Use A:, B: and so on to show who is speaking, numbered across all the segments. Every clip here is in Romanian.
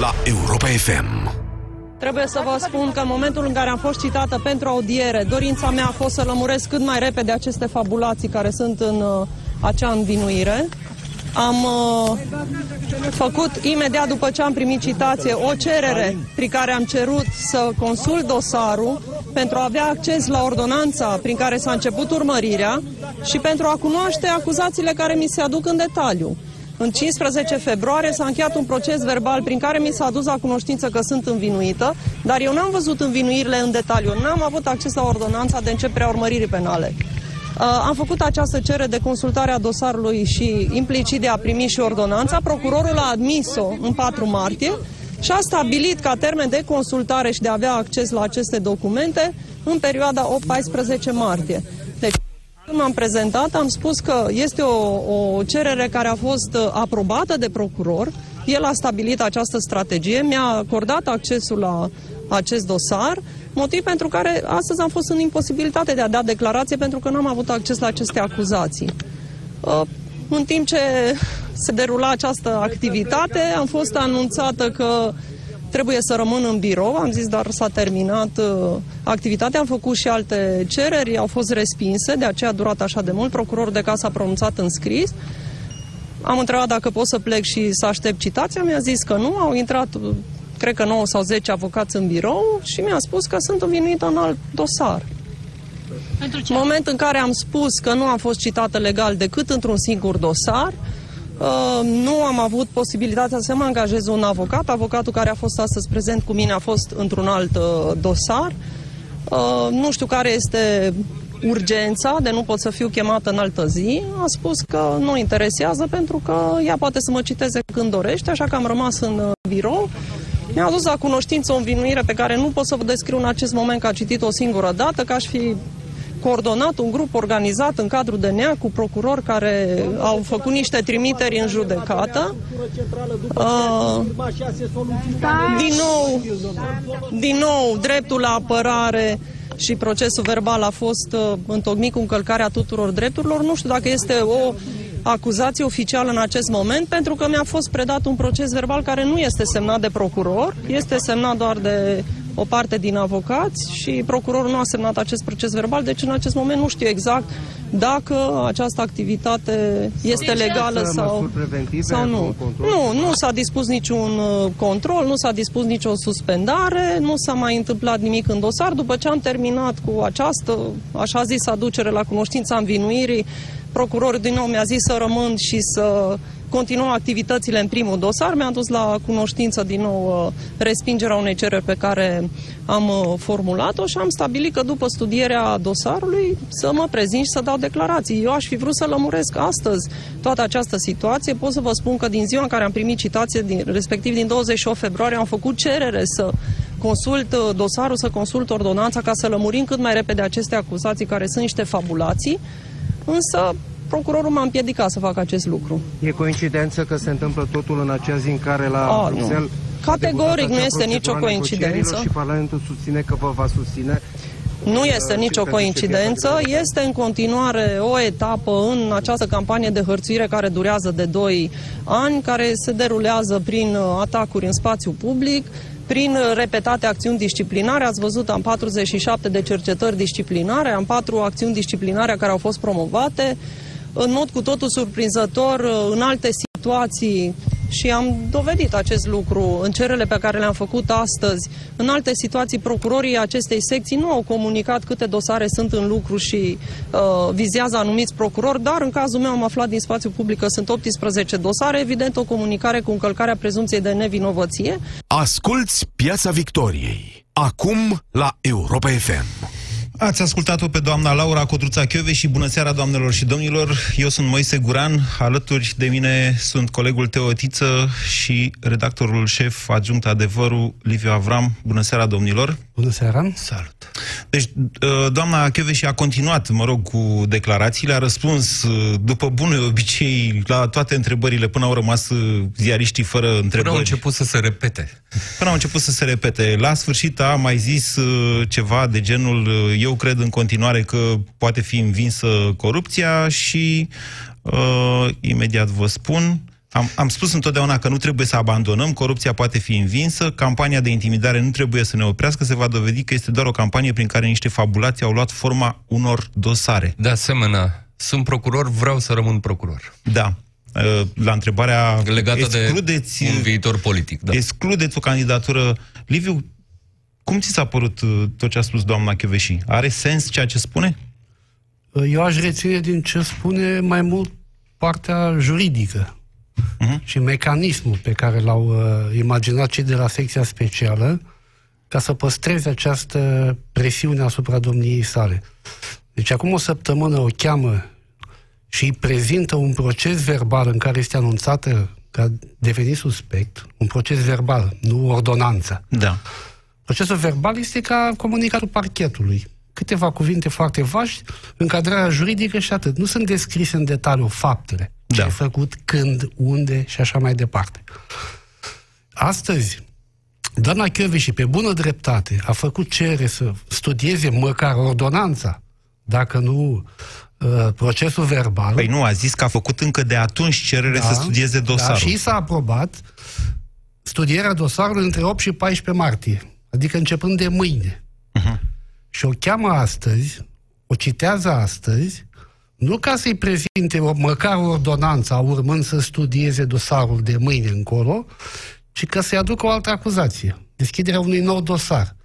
A: la Europa FM.
B: Trebuie să vă spun că în momentul în care am fost citată pentru audiere, dorința mea a fost să lămuresc cât mai repede aceste fabulații care sunt în uh, acea învinuire. Am uh, făcut imediat după ce am primit citație o cerere prin care am cerut să consult dosarul pentru a avea acces la ordonanța prin care s-a început urmărirea și pentru a cunoaște acuzațiile care mi se aduc în detaliu. În 15 februarie s-a încheiat un proces verbal prin care mi s-a adus la cunoștință că sunt învinuită, dar eu n-am văzut învinuirile în detaliu, n-am avut acces la ordonanța de începere a urmăririi penale. Uh, am făcut această cerere de consultare a dosarului și implicit de a primi și ordonanța. Procurorul a admis-o în 4 martie și a stabilit ca termen de consultare și de a avea acces la aceste documente în perioada 8-14 martie. Deci, când m-am prezentat, am spus că este o, o cerere care a fost uh, aprobată de procuror. El a stabilit această strategie, mi-a acordat accesul la acest dosar, motiv pentru care astăzi am fost în imposibilitate de a da declarație pentru că n-am avut acces la aceste acuzații. Uh, în timp ce se derula această activitate, am fost anunțată că trebuie să rămân în birou, am zis, dar s-a terminat uh, activitatea, am făcut și alte cereri, au fost respinse, de aceea a durat așa de mult, procurorul de casă a pronunțat în scris, am întrebat dacă pot să plec și să aștept citația, mi-a zis că nu, au intrat, uh, cred că 9 sau 10 avocați în birou și mi-a spus că sunt învinuită în alt dosar.
C: Pentru ce?
B: În moment în care am spus că nu am fost citată legal decât într-un singur dosar, Uh, nu am avut posibilitatea să mă angajez un avocat. Avocatul care a fost astăzi prezent cu mine a fost într-un alt uh, dosar. Uh, nu știu care este urgența de nu pot să fiu chemată în altă zi. A spus că nu interesează pentru că ea poate să mă citeze când dorește, așa că am rămas în uh, birou. Mi-a adus la cunoștință o învinuire pe care nu pot să vă descriu în acest moment că a citit o singură dată, că aș fi coordonat un grup organizat în cadrul DNA cu procurori care au făcut niște trimiteri în judecată. Uh, din nou, din nou, dreptul la apărare și procesul verbal a fost uh, întocmit cu încălcarea tuturor drepturilor. Nu știu dacă este o acuzație oficială în acest moment, pentru că mi-a fost predat un proces verbal care nu este semnat de procuror, este semnat doar de o parte din avocați și procurorul nu a semnat acest proces verbal, deci în acest moment nu știu exact dacă această activitate este legală sau, sau nu. Nu, nu s-a dispus niciun uh, control, nu s-a dispus nicio suspendare, nu s-a mai întâmplat nimic în dosar. După ce am terminat cu această, așa zis, aducere la cunoștința învinuirii, procurorul din nou mi-a zis să rămân și să continuăm activitățile în primul dosar. Mi-a dus la cunoștință din nou uh, respingerea unei cereri pe care am uh, formulat-o și am stabilit că după studierea dosarului să mă prezint și să dau declarații. Eu aș fi vrut să lămuresc astăzi toată această situație. Pot să vă spun că din ziua în care am primit citație, din, respectiv din 28 februarie, am făcut cerere să consult uh, dosarul, să consult ordonanța ca să lămurim cât mai repede aceste acuzații care sunt niște fabulații. Însă procurorul m-a împiedicat să fac acest lucru.
D: E coincidență că se întâmplă totul în acea zi în care la
B: A, nu.
D: Bruxelles...
B: Categoric nu
D: deputația
B: este nicio
D: procedura
B: coincidență.
D: negocierilor Și Parlamentul susține că vă va susține.
B: Nu este
D: Uh,
B: nicio
D: și
B: coincidență,
D: pentru ce
B: este în continuare o etapă în această campanie de hărțuire care durează de 2 ani, care se derulează prin uh, atacuri în spațiu public, prin uh, repetate acțiuni disciplinare. Ați văzut, am 47 de cercetări disciplinare, am 4 acțiuni disciplinare care au fost promovate, în mod cu totul surprinzător, uh, în alte situații și am dovedit acest lucru în cerele pe care le-am făcut astăzi. În alte situații, procurorii acestei secții nu au comunicat câte dosare sunt în lucru și uh, vizează anumiți procurori, dar în cazul meu am aflat din spațiu public că sunt 18 dosare, evident o comunicare cu încălcarea prezumției de nevinovăție.
A: Asculți Piața Victoriei. Acum la Europa FM.
E: Ați ascultat-o pe doamna Laura Codruța Chiove și bună seara, doamnelor și domnilor. Eu sunt Moise Guran, alături de mine sunt colegul Teotiță și redactorul șef adjunct adevărul Liviu Avram. Bună seara, domnilor.
F: Bună seara.
E: Salut. Deci, doamna Chioveși a continuat, mă rog, cu declarațiile, a răspuns, după bunul obicei, la toate întrebările, până au rămas ziariștii fără întrebări.
F: Până au început să se repete.
E: Până au început să se repete. La sfârșit a mai zis ceva de genul, eu cred în continuare că poate fi învinsă corupția și, uh, imediat vă spun, Am, am spus întotdeauna că nu trebuie să abandonăm, corupția poate fi învinsă, campania de intimidare nu trebuie să ne oprească, se va dovedi că este doar o campanie prin care niște fabulații au luat forma unor dosare.
F: De asemenea, sunt procuror, vreau să rămân procuror.
E: Da. Uh, La întrebarea
F: Legată
E: excludeți,
F: de un viitor politic. Da.
E: excludeți o candidatură. Liviu, cum ți s-a părut uh, tot ce a spus doamna Chioveși? Are sens ceea ce spune?
C: Eu aș reține din ce spune mai mult partea juridică
E: Mhm.
C: și mecanismul pe care l-au uh, imaginat cei de la secția specială ca să păstreze această presiune asupra domniei sale. Deci acum o săptămână o cheamă și îi prezintă un proces verbal în care este anunțată că a devenit suspect, un proces verbal, nu ordonanța.
E: Da.
C: Procesul verbal este ca comunicatul parchetului. Câteva cuvinte foarte vași, încadrarea juridică și atât. Nu sunt descrise în detaliu faptele.
E: Da.
C: Ce a făcut, când, unde și așa mai departe. Astăzi, doamna și pe bună dreptate, a făcut cerere să studieze măcar ordonanța, dacă nu uh, procesul verbal.
E: Păi nu, a zis că a făcut încă de atunci cerere să studieze dosarul.
C: Da, și și s-a aprobat studierea dosarului între 8 și 14 martie, adică începând de mâine.
E: Mhm.
C: Și o cheamă astăzi, o citează astăzi, nu ca să-i prezinte o, măcar ordonanța, urmând să studieze dosarul de mâine încolo, ci ca să-i aducă o altă acuzație, deschiderea unui nou dosar.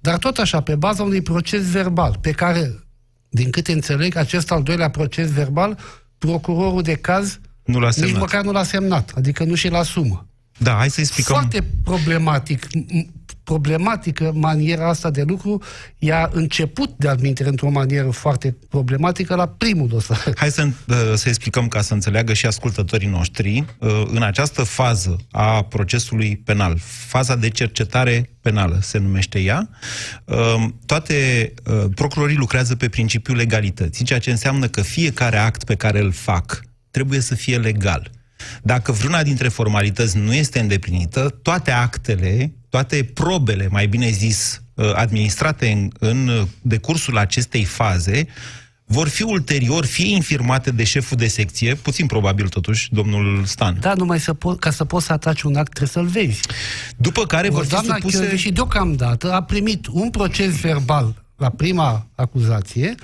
C: Dar tot așa, pe baza unui proces verbal, pe care, din câte înțeleg, acest al doilea proces verbal, procurorul de caz
E: Nu l-a
C: nici
E: semnat.
C: măcar nu l-a semnat, adică nu și-l asumă.
E: Da, hai să explicăm.
C: Foarte problematic, m- problematică maniera asta de lucru. Ea a început de admitere într-o manieră foarte problematică la primul dosar.
E: Hai să, uh, să explicăm ca să înțeleagă și ascultătorii noștri. Uh, În această fază a procesului penal, faza de cercetare penală se numește ea, uh, toate uh, procurorii lucrează pe principiul legalității, ceea ce înseamnă că fiecare act pe care îl fac trebuie să fie legal. Dacă vreuna dintre formalități nu este îndeplinită, toate actele, toate probele, mai bine zis, uh, administrate în, în uh, decursul acestei faze, vor fi ulterior fie infirmate de șeful de secție, puțin probabil totuși, domnul Stan.
C: Da, numai să po- ca să poți să ataci un act trebuie să-l vezi.
E: După care vor
C: Ori
E: fi
C: doamna
E: supuse...
C: și deocamdată a primit un proces verbal la prima acuzație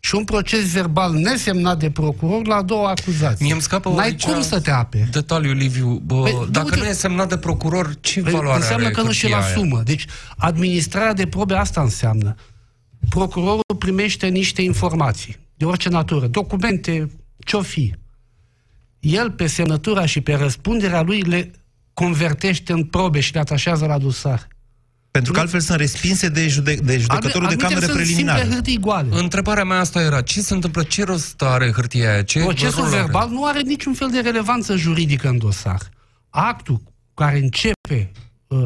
C: și un proces verbal nesemnat de procuror la a doua acuzație.
F: Mie îmi scapă
C: N-ai
F: aici
C: cum să te aperi.
F: Detaliu, Liviu. Bă,
C: Păi,
F: dacă
C: du-te-
F: nu e semnat de procuror, ce
C: Păi,
F: valoare
C: înseamnă
F: are
C: că nu și-l
F: hârtia aia?
C: asumă. Deci, administrarea de probe asta înseamnă. Procurorul primește niște informații, de orice natură, documente, ce-o fi. El, pe semnătura și pe răspunderea lui, le convertește în probe și le atașează la dosar.
E: Pentru că altfel sunt respinse de, jude- de judecătorul de
C: Admi-
E: cameră
C: admitem, sunt
E: preliminară.
C: simple hârtii goale.
F: Întrebarea mea asta era, ce se întâmplă, ce rost are hârtia aia? Ce
C: Procesul
F: rol are?
C: verbal nu are niciun fel de relevanță juridică în dosar. Actul care începe uh,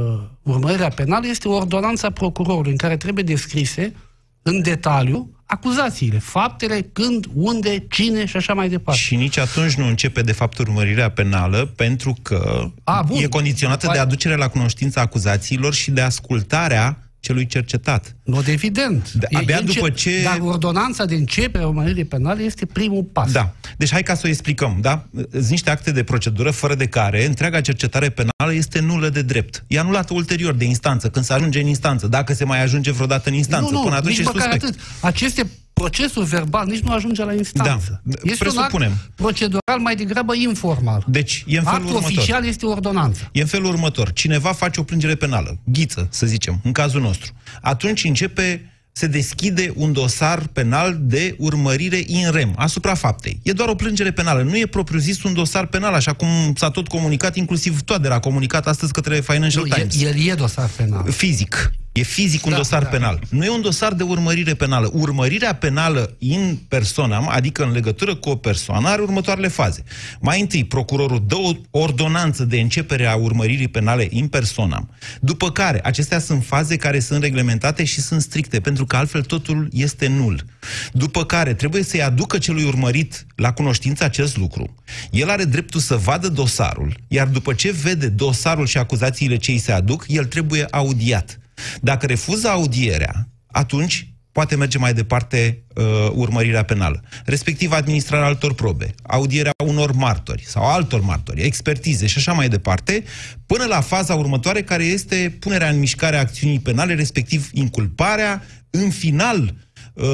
C: urmărirea penală este ordonanța procurorului în care trebuie descrise în detaliu acuzațiile, faptele, când, unde, cine și așa mai departe.
E: Și nici atunci nu începe, de fapt, urmărirea penală, pentru că
C: A, bun.
E: e condiționată
C: După
E: de
C: aia-
E: aducerea la cunoștință acuzațiilor și de ascultarea celui cercetat.
C: În mod evident.
E: Da, abia
C: înce-
E: după ce-
C: Dar ordonanța de începere a urmăririi penale este primul pas.
E: Da. Deci hai ca să o explicăm, da? Sunt niște acte de procedură fără de care întreaga cercetare penală este nulă de drept. E anulată ulterior de instanță, când se ajunge în instanță, dacă se mai ajunge vreodată în instanță.
C: nu, nu,
E: Până atunci
C: nici
E: e
C: măcar
E: suspect.
C: atât. Aceste procesul verbal nici nu ajunge la instanță.
E: Da,
C: Este un
E: presupunem.
C: act procedural mai degrabă informal.
E: Deci, e în felul
C: Actul
E: următor.
C: oficial este ordonanță.
E: E în felul următor. Cineva face o plângere penală, ghiță, să zicem, în cazul nostru. Atunci începe, se deschide un dosar penal de urmărire in rem, asupra faptei. E doar o plângere penală, nu e propriu-zis un dosar penal, așa cum s-a tot comunicat, inclusiv Toader a comunicat astăzi către Financial
C: Nu,
E: Times.
C: el, el e dosar penal.
E: Fizic. E fizic un
C: Da,
E: dosar
C: da.
E: penal. Nu e un dosar de urmărire penală. Urmărirea penală in personam, adică în legătură cu o persoană, are următoarele faze. Mai întâi, procurorul dă o ordonanță de începere a urmăririi penale in personam. După care, acestea sunt faze care sunt reglementate și sunt stricte, pentru că altfel totul este nul. După care, trebuie să-i aducă celui urmărit la cunoștință acest lucru. El are dreptul să vadă dosarul, iar după ce vede dosarul și acuzațiile ce îi se aduc, el trebuie audiat. Dacă refuză audierea, atunci poate merge mai departe uh, urmărirea penală, respectiv administrarea altor probe, audierea unor martori sau altor martori, expertize și așa mai departe, până la faza următoare care este punerea în mișcare a acțiunii penale, respectiv inculparea, în final uh,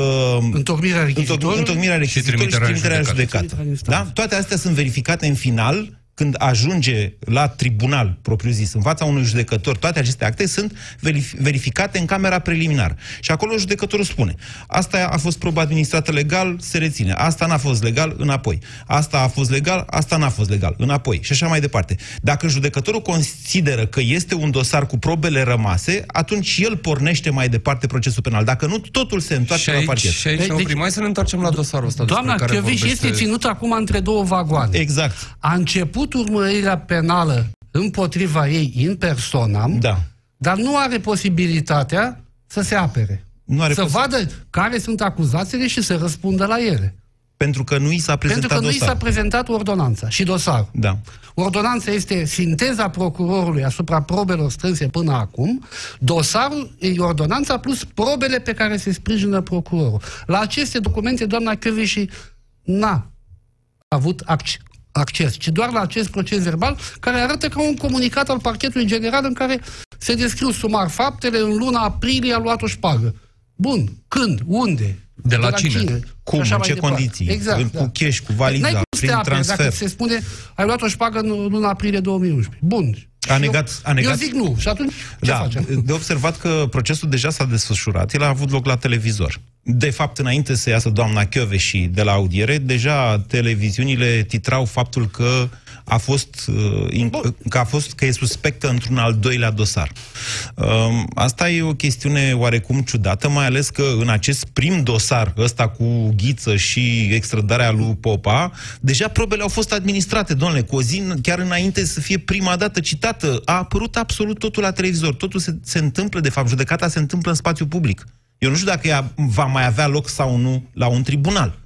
C: Întocmirea rechizitorului
E: întocmirea rechizitorului și
F: trimiterea în
E: trimiterea în
F: judecată.
E: judecată.
C: Trimiterea în instanță.
E: Da? Toate astea sunt verificate în final când ajunge la tribunal, propriu zis, în fața unui judecător, toate aceste acte sunt verif- verificate în camera preliminar. Și acolo judecătorul spune, asta a fost probă administrată legal, se reține. Asta n-a fost legal, înapoi. Asta a fost legal, asta n-a fost legal, înapoi. Și așa mai departe. Dacă judecătorul consideră că este un dosar cu probele rămase, atunci el pornește mai departe procesul penal. Dacă nu, totul se întoarce
F: Și
E: la
F: aici,
E: parchet.
F: și aici
C: Deci-
F: ne oprim. Hai să ne întoarcem la dosarul ăsta
C: Doamna
F: despre care
C: Chioviș
F: vorbește...
C: este ținută acum între două vagoane.
E: Exact.
C: A început urmărirea penală împotriva ei în personam,
E: Da.
C: dar nu are posibilitatea să se apere.
E: Nu are
C: să
E: posi-
C: vadă care sunt acuzațiile și să răspundă la ele.
E: Pentru că nu i s-a prezentat
C: Pentru că nu i s-a
E: dosarul.
C: prezentat ordonanța și dosarul.
E: Da.
C: Ordonanța este sinteza procurorului asupra probelor strânse până acum, dosarul e ordonanța plus probele pe care se sprijină procurorul. La aceste documente doamna Căveși n-a avut acc- acces, ci doar la acest proces verbal care arată ca un comunicat al parchetului general în care se descriu sumar faptele în luna aprilie a luat o șpagă. Bun. Când? Unde?
F: De la cine?
E: Cum,
C: Și așa
E: în
C: mai
E: ce
C: departe.
E: condiții?
C: Exact,
E: În-
C: da.
E: cu cash, cu valiza,
C: N-ai cum să te
E: prin
C: aperi
E: transfer.
C: Dacă se spune, ai luat o șpagă în luna aprilie 2011. Bun.
E: A
C: Și
E: negat-
C: eu,
E: a negat-
C: Eu zic nu. Și atunci ce
E: da,
C: facem?
E: de observat că procesul deja s-a desfășurat, el a avut loc la televizor. De fapt, înainte să iasă doamna Chioveși de la audiere, deja televiziunile titrau faptul că a fost, uh, in, că a fost că e suspectă într-un al doilea dosar. Um, Asta e o chestiune oarecum ciudată, mai ales că în acest prim dosar, ăsta cu ghiță și extradarea lui Popa, deja probele au fost administrate, domnule, cu o zi chiar înainte să fie prima dată citată. A apărut absolut totul la televizor. Totul se, se întâmplă, de fapt, judecata se întâmplă în spațiu public. Eu nu știu dacă ea va mai avea loc sau nu la un tribunal.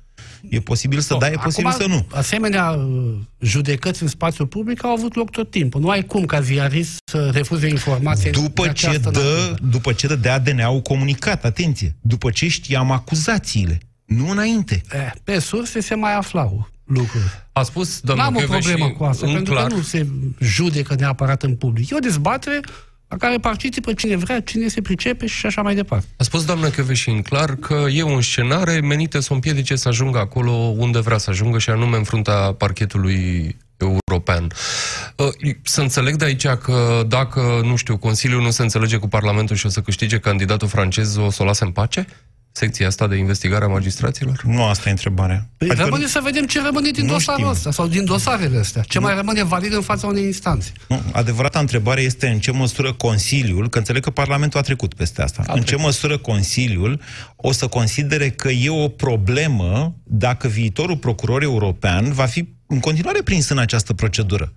E: E posibil să da, e posibil
C: Acum,
E: să nu.
C: Asemenea, uh, judecăți în spațiu public au avut loc tot timpul. Nu ai cum ca ziarist să refuze informații
E: După
C: de
E: ce,
C: această
E: dă,
C: natură.
E: după ce dă de ADN-ul comunicat, atenție, după ce știam acuzațiile, nu înainte.
C: Eh, Pe surse se mai aflau lucruri.
F: A spus doamna
C: N-am o
F: Gheveși
C: problemă cu asta,
F: în
C: pentru
F: clar,
C: că nu se judecă neapărat în public. E o dezbatere la care participă cine vrea, cine se pricepe și așa mai departe.
F: A spus doamna Chioveși în clar că e un scenare menite să o împiedice să ajungă acolo unde vrea să ajungă și anume în fruntea parchetului european. Uh, Să înțeleg de aici că dacă, nu știu, Consiliul nu se înțelege cu Parlamentul și o să câștige candidatul francez, o să o lase în pace? Secția asta de investigare a magistraților?
E: Nu asta e întrebarea.
C: Păi
E: Adică
C: rămâne să vedem ce rămâne din
E: nu
C: dosarul
E: știm.
C: ăsta sau din dosarele astea. Ce mai rămâne valid în fața unei instanțe.
E: Nu, adevărata întrebare este în ce măsură Consiliul, că înțeleg că Parlamentul a trecut peste asta, în ce măsură Consiliul o să considere că e o problemă dacă viitorul procuror european va fi în continuare prins în această procedură.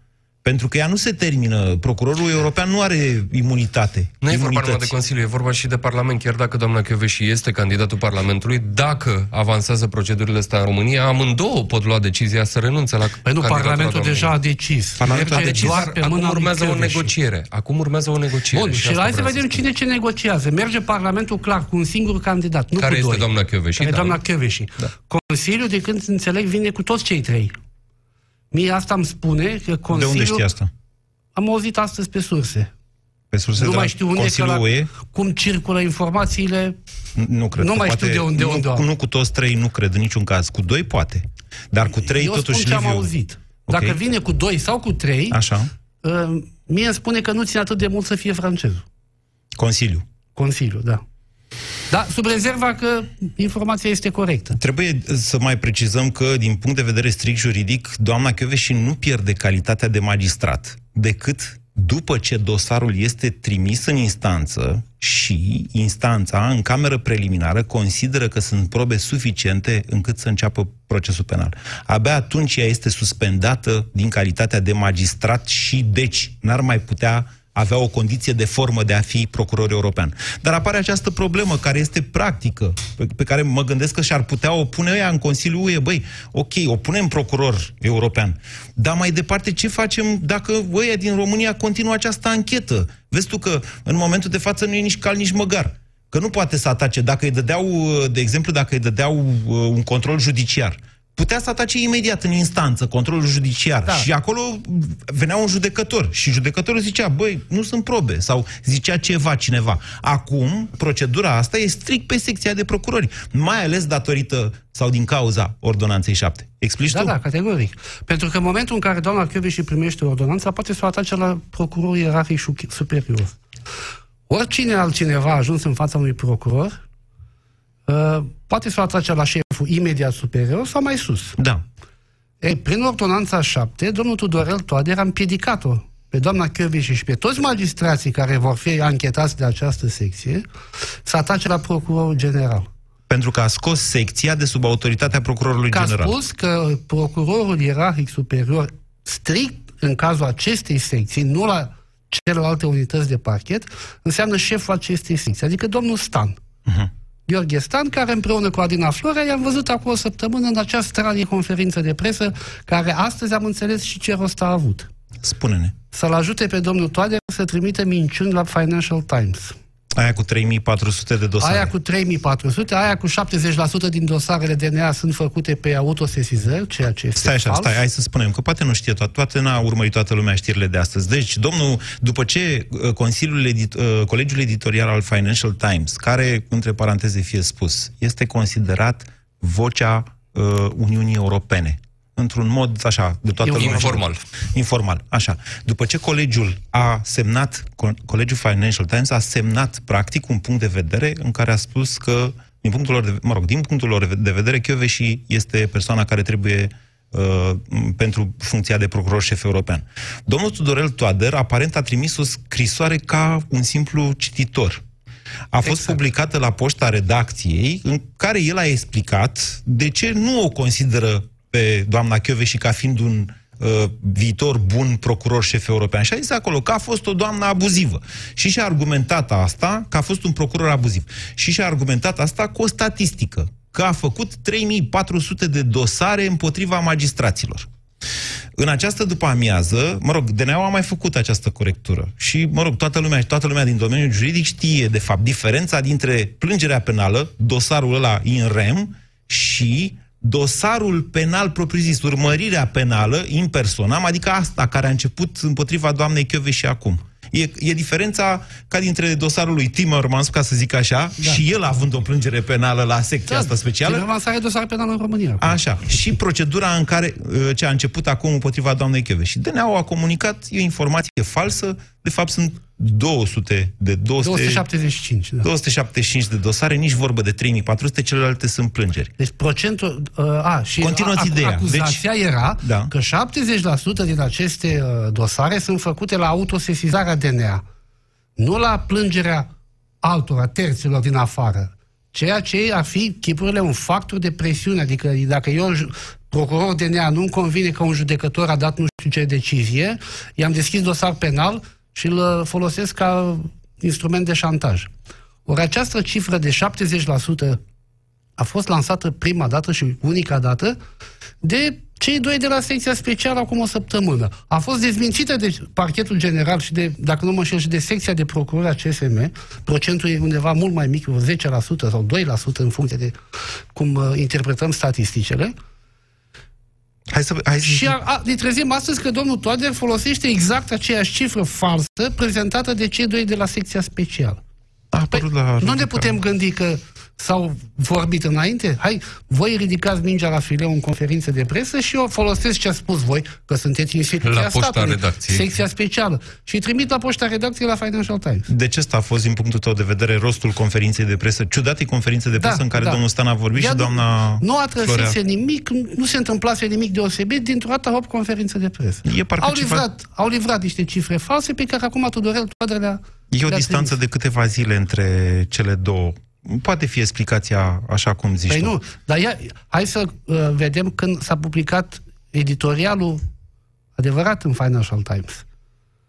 E: Pentru că ea nu se termină. Procurorul european nu are imunitate.
F: Nu e vorba numai de
E: imunități.
F: Consiliu, e vorba și de Parlament. Chiar dacă doamna Chioveși este candidatul Parlamentului, dacă avansează procedurile astea în România, amândouă pot lua decizia să renunțe la
C: Păi nu,
F: candidatura
C: Parlamentul
F: doamnei.
C: deja a decis.
E: Parlamentul a
C: Merge
E: decis,
C: doar
F: Dar
C: pe
F: acum
C: mâna lui
F: urmează o
C: Chioveși.
F: negociere. Acum urmează o negociere.
C: Bun, și
F: asta
C: hai să
F: vreau
C: vedem
F: spun.
C: cine ce negociază. Merge Parlamentul clar cu un singur candidat, nu
F: Care
C: cu
F: este
C: doi.
F: doamna Chioveși,
C: Care e
F: da.
C: doamna Chioveși.
F: Da.
C: Consiliul, de când înțeleg, vine cu toți cei trei. Mie asta îmi spune că
E: De
C: Consiliul...
E: unde știi asta?
C: Am auzit astăzi pe surse.
E: Pe surse
C: nu
E: de la
C: mai știu unde, că
E: Consiliul
C: la,
E: UE?
C: cum circulă informațiile.
E: Nu cred.
C: Nu
E: că
C: mai
E: poate,
C: știu de unde-
E: nu,
C: unde au.
E: nu cu toți trei, nu cred în niciun caz. Cu doi poate. Dar cu trei
C: Eu
E: totuși
C: spun ce am
E: Liviu-
C: auzit.
E: Ok.
C: Dacă vine cu doi sau cu trei,
E: Așa.
C: uh, mie îmi spune că nu ține atât de mult să fie francezul.
E: Consiliu.
C: Consiliul, da. Dar sub rezerva că informația este corectă.
E: Trebuie să mai precizăm că, din punct de vedere strict juridic, doamna Chioveși nu pierde calitatea de magistrat, decât după ce dosarul este trimis în instanță și instanța, în cameră preliminară, consideră că sunt probe suficiente încât să înceapă procesul penal. Abia atunci ea este suspendată din calitatea de magistrat și, deci, n-ar mai putea avea o condiție de formă de a fi procuror european. Dar apare această problemă care este practică, pe, pe care mă gândesc că și-ar putea o pune ea în Consiliul UE. Băi, ok, o punem procuror european, dar mai departe ce facem dacă ăia din România continuă această anchetă? Vezi tu că în momentul de față nu e nici cal, nici măgar. că nu poate să atace. Dacă îi dădeau, de exemplu, dacă îi dădeau uh, un control judiciar, putea să atace imediat în instanță controlul judiciar. Da. Și acolo venea un judecător și judecătorul zicea, băi, nu sunt probe, sau zicea ceva cineva. Acum, procedura asta e strict pe secția de procurori, mai ales datorită sau din cauza ordonanței 7. Explici
C: da,
E: tu?
C: Da, categoric. Pentru că în momentul în care doamna și primește ordonanța, poate să o atace la procurorul ierarhic superior. Oricine altcineva a ajuns în fața unui procuror, uh, poate să o atrage la șeful imediat superior sau mai sus.
E: Da.
C: E, prin ordonanța 7, domnul Tudorel Toader a împiedicat-o pe doamna Chioviși și pe toți magistrații care vor fi anchetați de această secție să atace la procurorul general.
E: Pentru că a scos secția de sub autoritatea procurorului
C: că
E: general.
C: a spus că procurorul ierarhic superior, strict în cazul acestei secții, nu la celelalte unități de parchet, înseamnă șeful acestei secții, adică domnul Stan. Uh-huh. Gheorghe Stan, care împreună cu Adina Florea i-am văzut acum o săptămână în această stranie conferință de presă, care astăzi am înțeles și ce rost a avut.
E: Spune-ne.
C: Să-l ajute pe domnul Toader să trimite minciuni la Financial Times.
E: Aia cu 3400 de dosare.
C: Aia cu 3400, aia cu 70% din dosarele DNA sunt făcute pe autosesizări, ceea ce este
E: Stai așa,
C: fals.
E: stai, hai să spunem, că poate nu știe toată, toate n-a urmărit toată lumea știrile de astăzi. Deci, domnul, după ce uh, Consiliul edit, uh, Colegiul Editorial al Financial Times, care, între paranteze fie spus, este considerat vocea uh, Uniunii Europene, într-un mod așa, de toată lumea.
F: Informal.
E: Informal, așa. După ce colegiul a semnat, colegiul Financial Times a semnat practic un punct de vedere în care a spus că, din punctul lor de, mă rog, din punctul lor de vedere, Chioveși este persoana care trebuie uh, pentru funcția de procuror șef european. Domnul Tudorel Toader aparent a trimis o scrisoare ca un simplu cititor. A fost exact. publicată la poșta redacției, în care el a explicat de ce nu o consideră pe doamna și ca fiind un uh, viitor bun procuror șef european. Și a zis acolo că a fost o doamnă abuzivă. Și și-a argumentat asta că a fost un procuror abuziv. Și și-a argumentat asta cu o statistică, că a făcut 3400 de dosare împotriva magistraților. În această după amiază, mă rog, DNA a mai făcut această corectură și, mă rog, toată lumea, toată lumea din domeniul juridic știe, de fapt, diferența dintre plângerea penală, dosarul ăla in rem, și dosarul penal propriu-zis, urmărirea penală in personam, adică asta care a început împotriva doamnei Chiove și acum. E, e diferența ca dintre dosarul lui Timmermans, ca să zic așa, da. și el având o plângere penală la secția da, asta specială.
C: Timmermans are dosar penal în România. Acum.
E: Așa. Și procedura în care, uh, ce a început acum împotriva doamnei Chiove. Și DNA-ul a comunicat, e o informație falsă, de fapt sunt 200 de 200,
C: 275, da.
E: 275 de dosare, nici vorbă de 3400, celelalte sunt plângeri.
C: Deci procentul... Uh, a, și
E: Continuați
C: a,
E: ideea.
C: Acuzația deci, era da. că 70% din aceste uh, dosare sunt făcute la autosesizarea DNA, nu la plângerea altora, terților din afară. Ceea ce ar fi chipurile un factor de presiune. Adică dacă eu, procuror DNA, nu-mi convine că un judecător a dat nu știu ce decizie, i-am deschis dosar penal, și îl folosesc ca instrument de șantaj. Ori această cifră de 70% a fost lansată prima dată și unica dată de cei doi de la secția specială acum o săptămână. A fost dezmințită de parchetul general și de, dacă nu mă înșel, și de secția de procurare a CSM. Procentul e undeva mult mai mic, 10% sau 2% în funcție de cum uh, interpretăm statisticele.
E: Hai să, hai să...
C: Și a, a, ne trezim astăzi că domnul Toader folosește exact aceeași cifră falsă prezentată de cei doi de la secția specială.
E: A păi, la
C: nu ne putem gândi că s-au vorbit înainte? Hai, voi ridicați mingea la fileu în conferință de presă și eu folosesc ce a spus voi, că sunteți instituția
F: la poșta
C: statului,
F: redacției.
C: secția specială. Și trimit la poșta redacției la Financial Times.
E: De ce asta a fost, din punctul tău de vedere, rostul conferinței de presă? Ciudate conferințe de presă da, în care da. domnul Stan a vorbit Ia și doamna
C: Nu a trăsese nimic, nu se întâmplase nimic deosebit, dintr-o dată hop conferință de presă.
E: E
C: au, livrat, ceva... au livrat niște cifre false pe care acum Tudorel Toader le-a
E: E o distanță trimis. de câteva zile între cele două Poate fi explicația așa cum zici
C: păi
E: tu.
C: nu, dar ia, hai să uh, vedem când s-a publicat editorialul adevărat în Financial Times.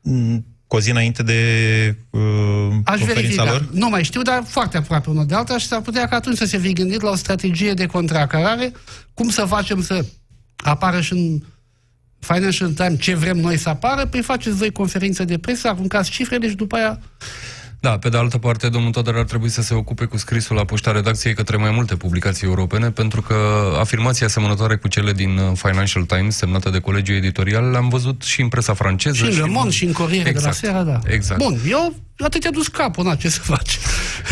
E: Mm, cu o zi înainte de uh,
C: Aș
E: conferința
C: verifica.
E: lor?
C: Nu mai știu, dar foarte aproape unul de alta și s-ar putea ca atunci să se fi gândit la o strategie de contracarare, cum să facem să apară și în Financial Times ce vrem noi să apară, păi faceți voi conferință de presă, aruncați cifrele și după aia
F: Da, pe de altă parte, domnul Toader ar trebui să se ocupe cu scrisul la poșta redacției către mai multe publicații europene, pentru că afirmații asemănătoare cu cele din uh, Financial Times, semnată de colegiul editorial, le-am văzut și în presa franceză.
C: Și în Le Monde și în Corriere
F: exact,
C: de la seara, da.
F: Exact.
C: Bun, eu atât te-a dus capul, na, ce să faci?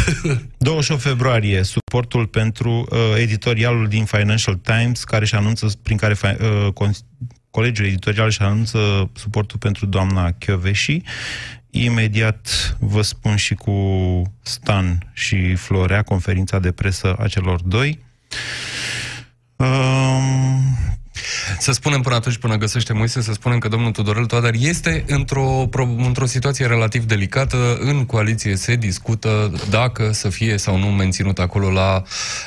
E: 28 februarie, suportul pentru uh, editorialul din Financial Times, care și anunță, prin care uh, colegiul editorial și anunță suportul pentru doamna Chioveși. Imediat vă spun și cu Stan și Florea, conferința de presă a celor doi. Um,
F: să spunem până atunci, până găsește Moise, să spunem că domnul Tudorel Toader este într-o, într-o situație relativ delicată. În coaliție se discută dacă să fie sau nu menținut acolo la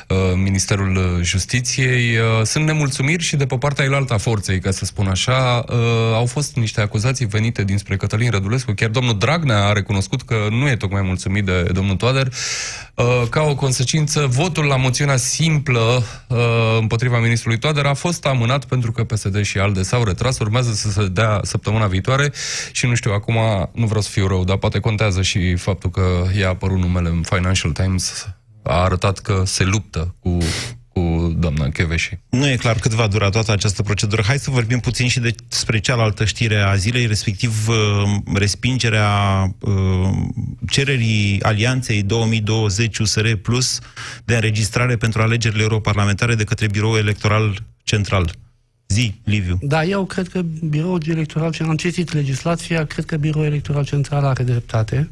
F: uh, Ministerul Justiției. Uh, sunt nemulțumiri și de pe partea ilaltă a forței, ca să spun așa. Uh, au fost niște acuzații venite dinspre Cătălin Rădulescu. Chiar domnul Dragnea a recunoscut că nu e tocmai mulțumit de domnul Toader. Uh, ca o consecință, votul la moțiunea simplă uh, împotriva ministrului Toader a fost amânat pentru că PSD și ALDE s-au retras, urmează să se dea săptămâna viitoare și nu știu, acum nu vreau să fiu rău, dar poate contează și faptul că i-a apărut numele în Financial Times, a arătat că se luptă cu cu doamna Cheveși.
E: Nu e clar cât va dura toată această procedură. Hai să vorbim puțin și despre cealaltă știre a zilei, respectiv uh, respingerea uh, cererii Alianței 2020 USR Plus de înregistrare pentru alegerile europarlamentare de către Biroul Electoral Central. Zi, Liviu.
C: Da, eu cred că Biroul Electoral Central, am citit legislația, cred că Biroul Electoral Central are dreptate.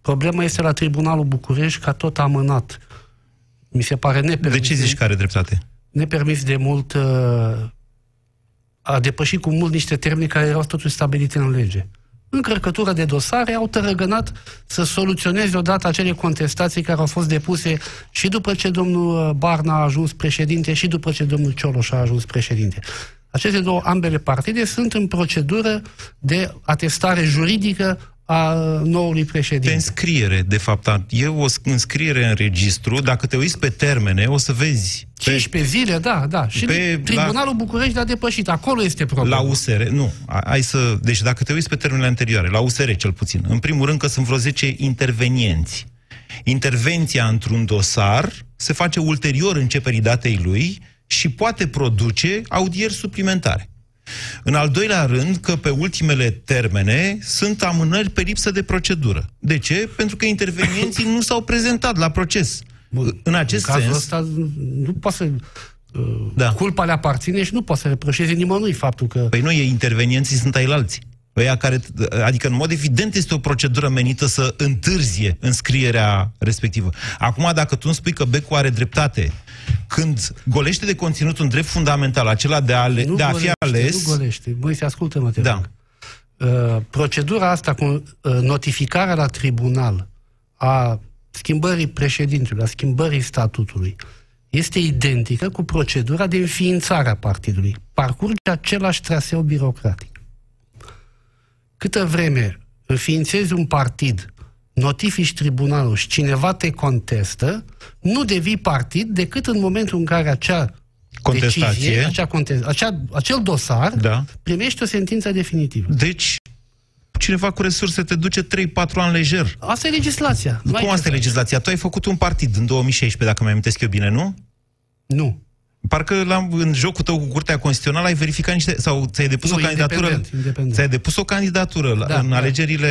C: Problema este la Tribunalul București, ca tot amânat. Mi se pare nepermis.
E: De ce zici că are dreptate?
C: Nepermis de mult, uh, a depășit cu mult niște termeni care erau totuși stabilite în lege. Încărcătură de dosare au tărăgănat să soluționeze odată acele contestații care au fost depuse și după ce domnul uh, Barna a ajuns președinte și după ce domnul Cioloș a ajuns președinte. Aceste două, ambele partide, sunt în procedură de atestare juridică a noului președinte.
E: Pe înscriere, de fapt. E o înscriere în registru. Dacă te uiți pe termene, o să vezi...
C: 15 zile, da, da. Și pe, Tribunalul la, București a depășit. Acolo este problema.
E: La USR, nu. Hai să... Deci dacă te uiți pe termenele anterioare, la USR cel puțin, în primul rând că sunt vreo 10 intervenienți. Intervenția într-un dosar se face ulterior începerii datei lui și poate produce audieri suplimentare. În al doilea rând, că pe ultimele termene sunt amânări pe lipsă de procedură. De ce? Pentru că intervenienții nu s-au prezentat la proces. Bun, în acest în
C: cazul
E: sens...
C: ăsta nu poate să... Uh, da. Culpa le aparține și nu poate să reproșeze nimănui faptul că...
E: Păi nu, ei intervenienții sunt ai alții. Ăia care, adică, în mod evident, este o procedură menită să întârzie înscrierea respectivă. Acum, dacă tu îmi spui că Becu are dreptate când golește de conținut un drept fundamental, acela de a, ale, de a golește, fi ales...
C: Nu golește. Băi, se ascultă-mă, te da. Uh, procedura asta cu uh, notificarea la tribunal a schimbării președintelui, a schimbării statutului, este identică cu procedura de înființare a partidului. Parcurge același traseu birocratic. Câtă vreme înființezi un partid notifici tribunalul și cineva te contestă, nu devii partid decât în momentul în care acea
E: Contestație. decizie,
C: acea contest, acea, acel dosar da. primește o sentință definitivă.
E: Deci, cineva cu resurse te duce 3-4 ani lejer.
C: Asta e legislația.
E: Cum asta e legislația? Tu ai făcut un partid în 2016, dacă mi amintesc eu bine, nu?
C: Nu.
E: Parcă la, în jocul tău cu Curtea Constituțională ai verificat niște... sau ți-ai depus nu, o candidatură...
C: Independent, independent.
E: Ți-ai depus o candidatură la, da, în da. alegerile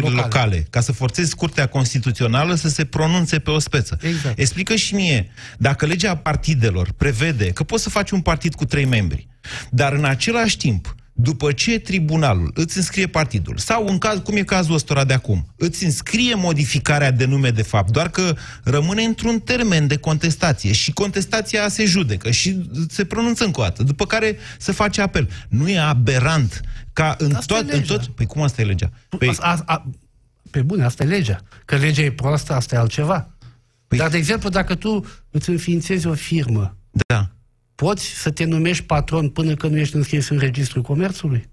E: locale. locale, ca să forțezi Curtea Constituțională să se pronunțe pe o speță.
C: Exact.
E: Explică și mie, dacă legea partidelor prevede că poți să faci un partid cu trei membri, dar în același timp după ce tribunalul îți înscrie partidul, sau în caz, cum e cazul ăstora de acum, îți înscrie modificarea de nume de fapt, doar că rămâne într-un termen de contestație și contestația se judecă și se pronunță încă o dată, după care se face apel. Nu e aberant ca în asta tot, în tot... Păi cum asta e legea? Păi... A, a,
C: a, pe bune, asta e legea. Că legea e proastă, asta e altceva. Păi... Dar, de exemplu, dacă tu îți înființezi o firmă,
E: da
C: Poți să te numești patron până când nu ești înscris în registrul comerțului?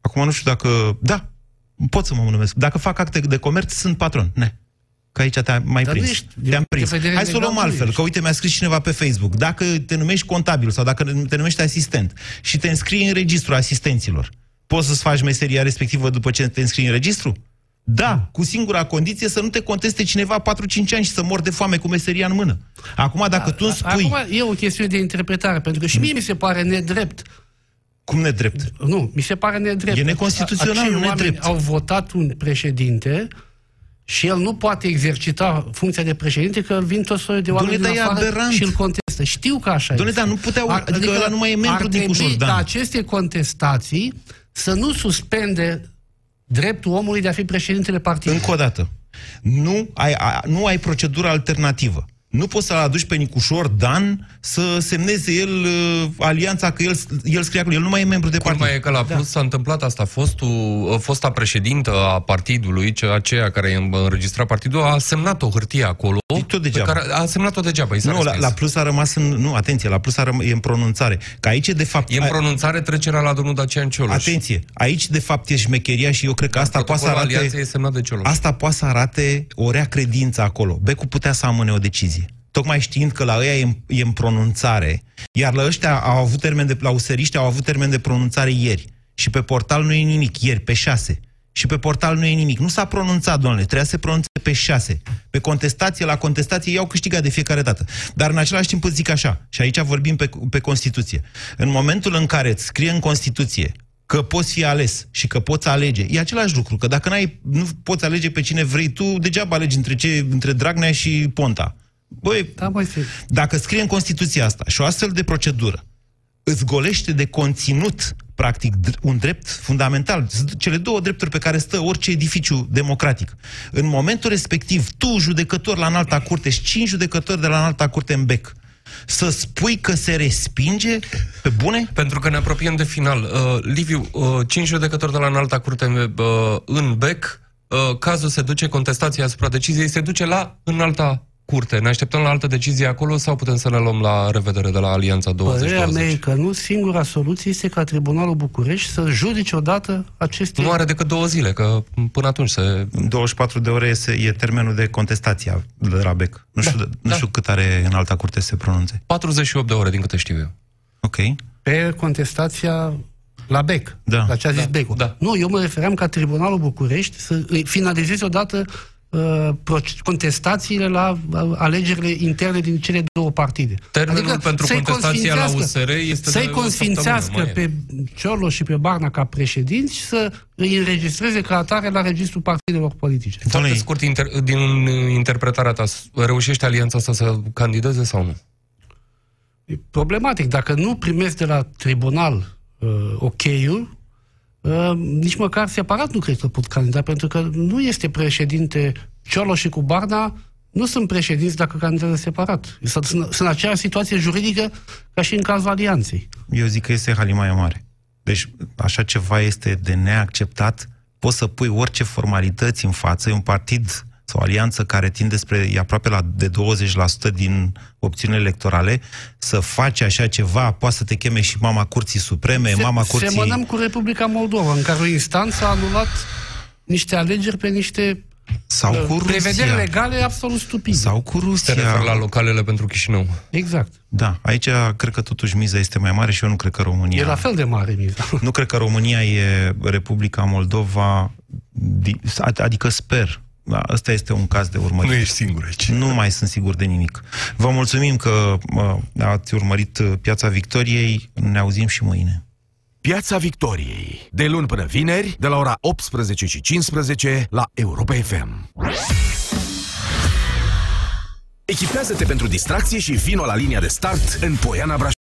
E: Acum nu știu dacă... Da, pot să mă numesc. Dacă fac acte de comerț, sunt patron. Ne. Că aici te-am mai Dar prins. Ești, te-am prins. Hai să o luăm altfel, că uite, mi-a scris cineva pe Facebook. Dacă te numești contabil sau dacă te numești asistent și te înscrii în registrul asistenților, poți să-ți faci meseria respectivă după ce te înscrii în registru? Da, cu singura condiție să nu te conteste cineva 4-5 ani și să mor de foame cu meseria în mână. Acum, dacă tu îmi spui...
C: Acum e o chestiune de interpretare, pentru că și mie mi se pare nedrept.
E: Cum nedrept?
C: Nu, mi se pare nedrept.
E: E neconstituțional,
C: Acei
E: nu
C: oameni
E: nedrept.
C: au votat un președinte și el nu poate exercita funcția de președinte că vin tot soiul de oameni
E: Dom'le,
C: din
E: dar e
C: afară
E: aberant.
C: și îl contestă. Știu că așa
E: Dom'le,
C: este.
E: dar nu puteau- adică ăla nu mai e membru
C: ar
E: din
C: trebui
E: Cușor, Dan.
C: ca aceste contestații să nu suspende dreptul omului de a fi președintele partidului.
E: Încă o dată. Nu ai, a, nu ai procedură alternativă. Nu poți să-l aduci pe Nicușor Dan să semneze el uh, alianța, că el, el scrie acolo. El nu mai e membru de partid.
F: Culmea e că la Plus s-a întâmplat asta. Fostul, fosta președintă a partidului, ce- aceea care e înregistrat partidul, a semnat o hârtie acolo.
E: E tot degeaba.
F: Pe care, a semnat-o degeaba. i s-a
E: Nu, la,
F: respins.
E: la plus a rămas în... Nu, atenție, la plus a răm, e în pronunțare. Că aici, de fapt...
F: E în
E: a-
F: pronunțare trecerea la domnul Dacian Cioloș.
E: Atenție, aici, de fapt, e șmecheria și eu cred că asta poate să
F: Protocolul
E: arate...
F: alianței e semnat de Cioloș.
E: Asta poate să arate o rea credință acolo. Becu putea să amâne o decizie. Tocmai știind că la ăia e în, e în pronunțare, iar la ăștia au avut termen de, la useriști au avut termen de pronunțare ieri. Și pe portal nu e nimic, ieri, pe 6. Și pe portal nu e nimic. Nu s-a pronunțat, domnule, trebuia să se pronunțe pe 6. Pe contestație, la contestație, i-au câștigat de fiecare dată. Dar în același timp îți zic așa, și aici vorbim pe, pe Constituție. În momentul în care îți scrie în Constituție că poți fi ales și că poți alege, e același lucru, că dacă n-ai, nu poți alege pe cine vrei tu, degeaba alegi între, ce, între Dragnea și Ponta. Băi,
C: Da, măi, se-
E: dacă scrie în Constituția asta și o astfel de procedură îți golește de conținut, practic, dr- un drept fundamental, sunt cele două drepturi pe care stă orice edificiu democratic. În momentul respectiv, tu, judecător la înalta curte și cinci judecători de la înalta curte în bec, să spui că se respinge pe bune?
F: Pentru că ne apropiem de final. Uh, Liviu, uh, cinci judecători de la înalta curte uh, în bec, uh, cazul se duce, contestația asupra deciziei se duce la înalta curte. Ne așteptăm la altă decizie acolo sau putem să ne luăm la revedere de la Alianța
C: Părerea
F: 2020?
C: mea e că nu singura soluție este ca Tribunalul București să judece odată aceste...
F: Nu are decât două zile, că până atunci se...
E: 24 de ore este, e termenul de contestație de la bec. Nu știu, nu
F: da.
E: știu cât are în alta curte să se pronunțe.
F: 48 de ore, din câte știu eu.
E: Ok.
C: pe contestația la BEC,
E: Da.
C: la ce a zis
F: Da,
C: Becul.
F: da.
C: Nu, eu mă refeream ca Tribunalul București să îi finalizeze odată uh, proce- contestațiile la uh, alegerile interne din cele două partide.
F: Termenul pentru
C: să-i
F: contestația la
C: consfințească-
F: USR este
C: Să-i
F: de o
C: consfințească
F: săptămână,
C: pe Ciorlo și pe Barna ca președinți și să îi înregistreze ca atare la registrul partidelor politice.
F: Foarte
E: Doamne,
F: scurt, inter- din interpretarea ta, reușește alianța asta să candideze sau nu?
C: E problematic. Dacă nu primesc de la tribunal uh, ok-ul, uh, nici măcar separat nu cred că pot candida, pentru că nu este președinte Cioloș și cu Barna, nu sunt președinți dacă candidează separat. Sunt, sunt, sunt în aceeași situație juridică ca și în cazul alianței.
E: Eu zic că este halimaia mare. Deci așa ceva este de neacceptat. Poți să pui orice formalități în față. E un partid sau o alianță care tinde spre e aproape la de 20% din opțiunile electorale, să faci așa ceva, poate să te cheme și mama Curții Supreme, mama Curții...
C: Semănăm cu Republica Moldova, în care o instanță a anulat niște alegeri pe niște
E: Sau
C: uh,
E: cu
C: prevederi
E: Rusia.
C: legale absolut stupide.
E: Sau cu
F: Se refer la
E: Rusia.
F: localele pentru Chișinău.
C: Exact.
E: Da, aici cred că totuși miza este mai mare și eu nu cred că România...
C: E la fel de mare miza.
E: Nu cred că România e Republica Moldova, di- adică sper. Da, ăsta este un caz de urmărit.
F: ești singur aici.
E: Nu mai sunt sigur de nimic. Vă mulțumim că mă, ați urmărit uh, Piața Victoriei. Ne auzim și mâine.
A: Piața Victoriei. De luni până vineri, de la ora 18 și 15 la Europa FM. Echipează-te pentru distracție și vino la linia de start în Poiana Brașov.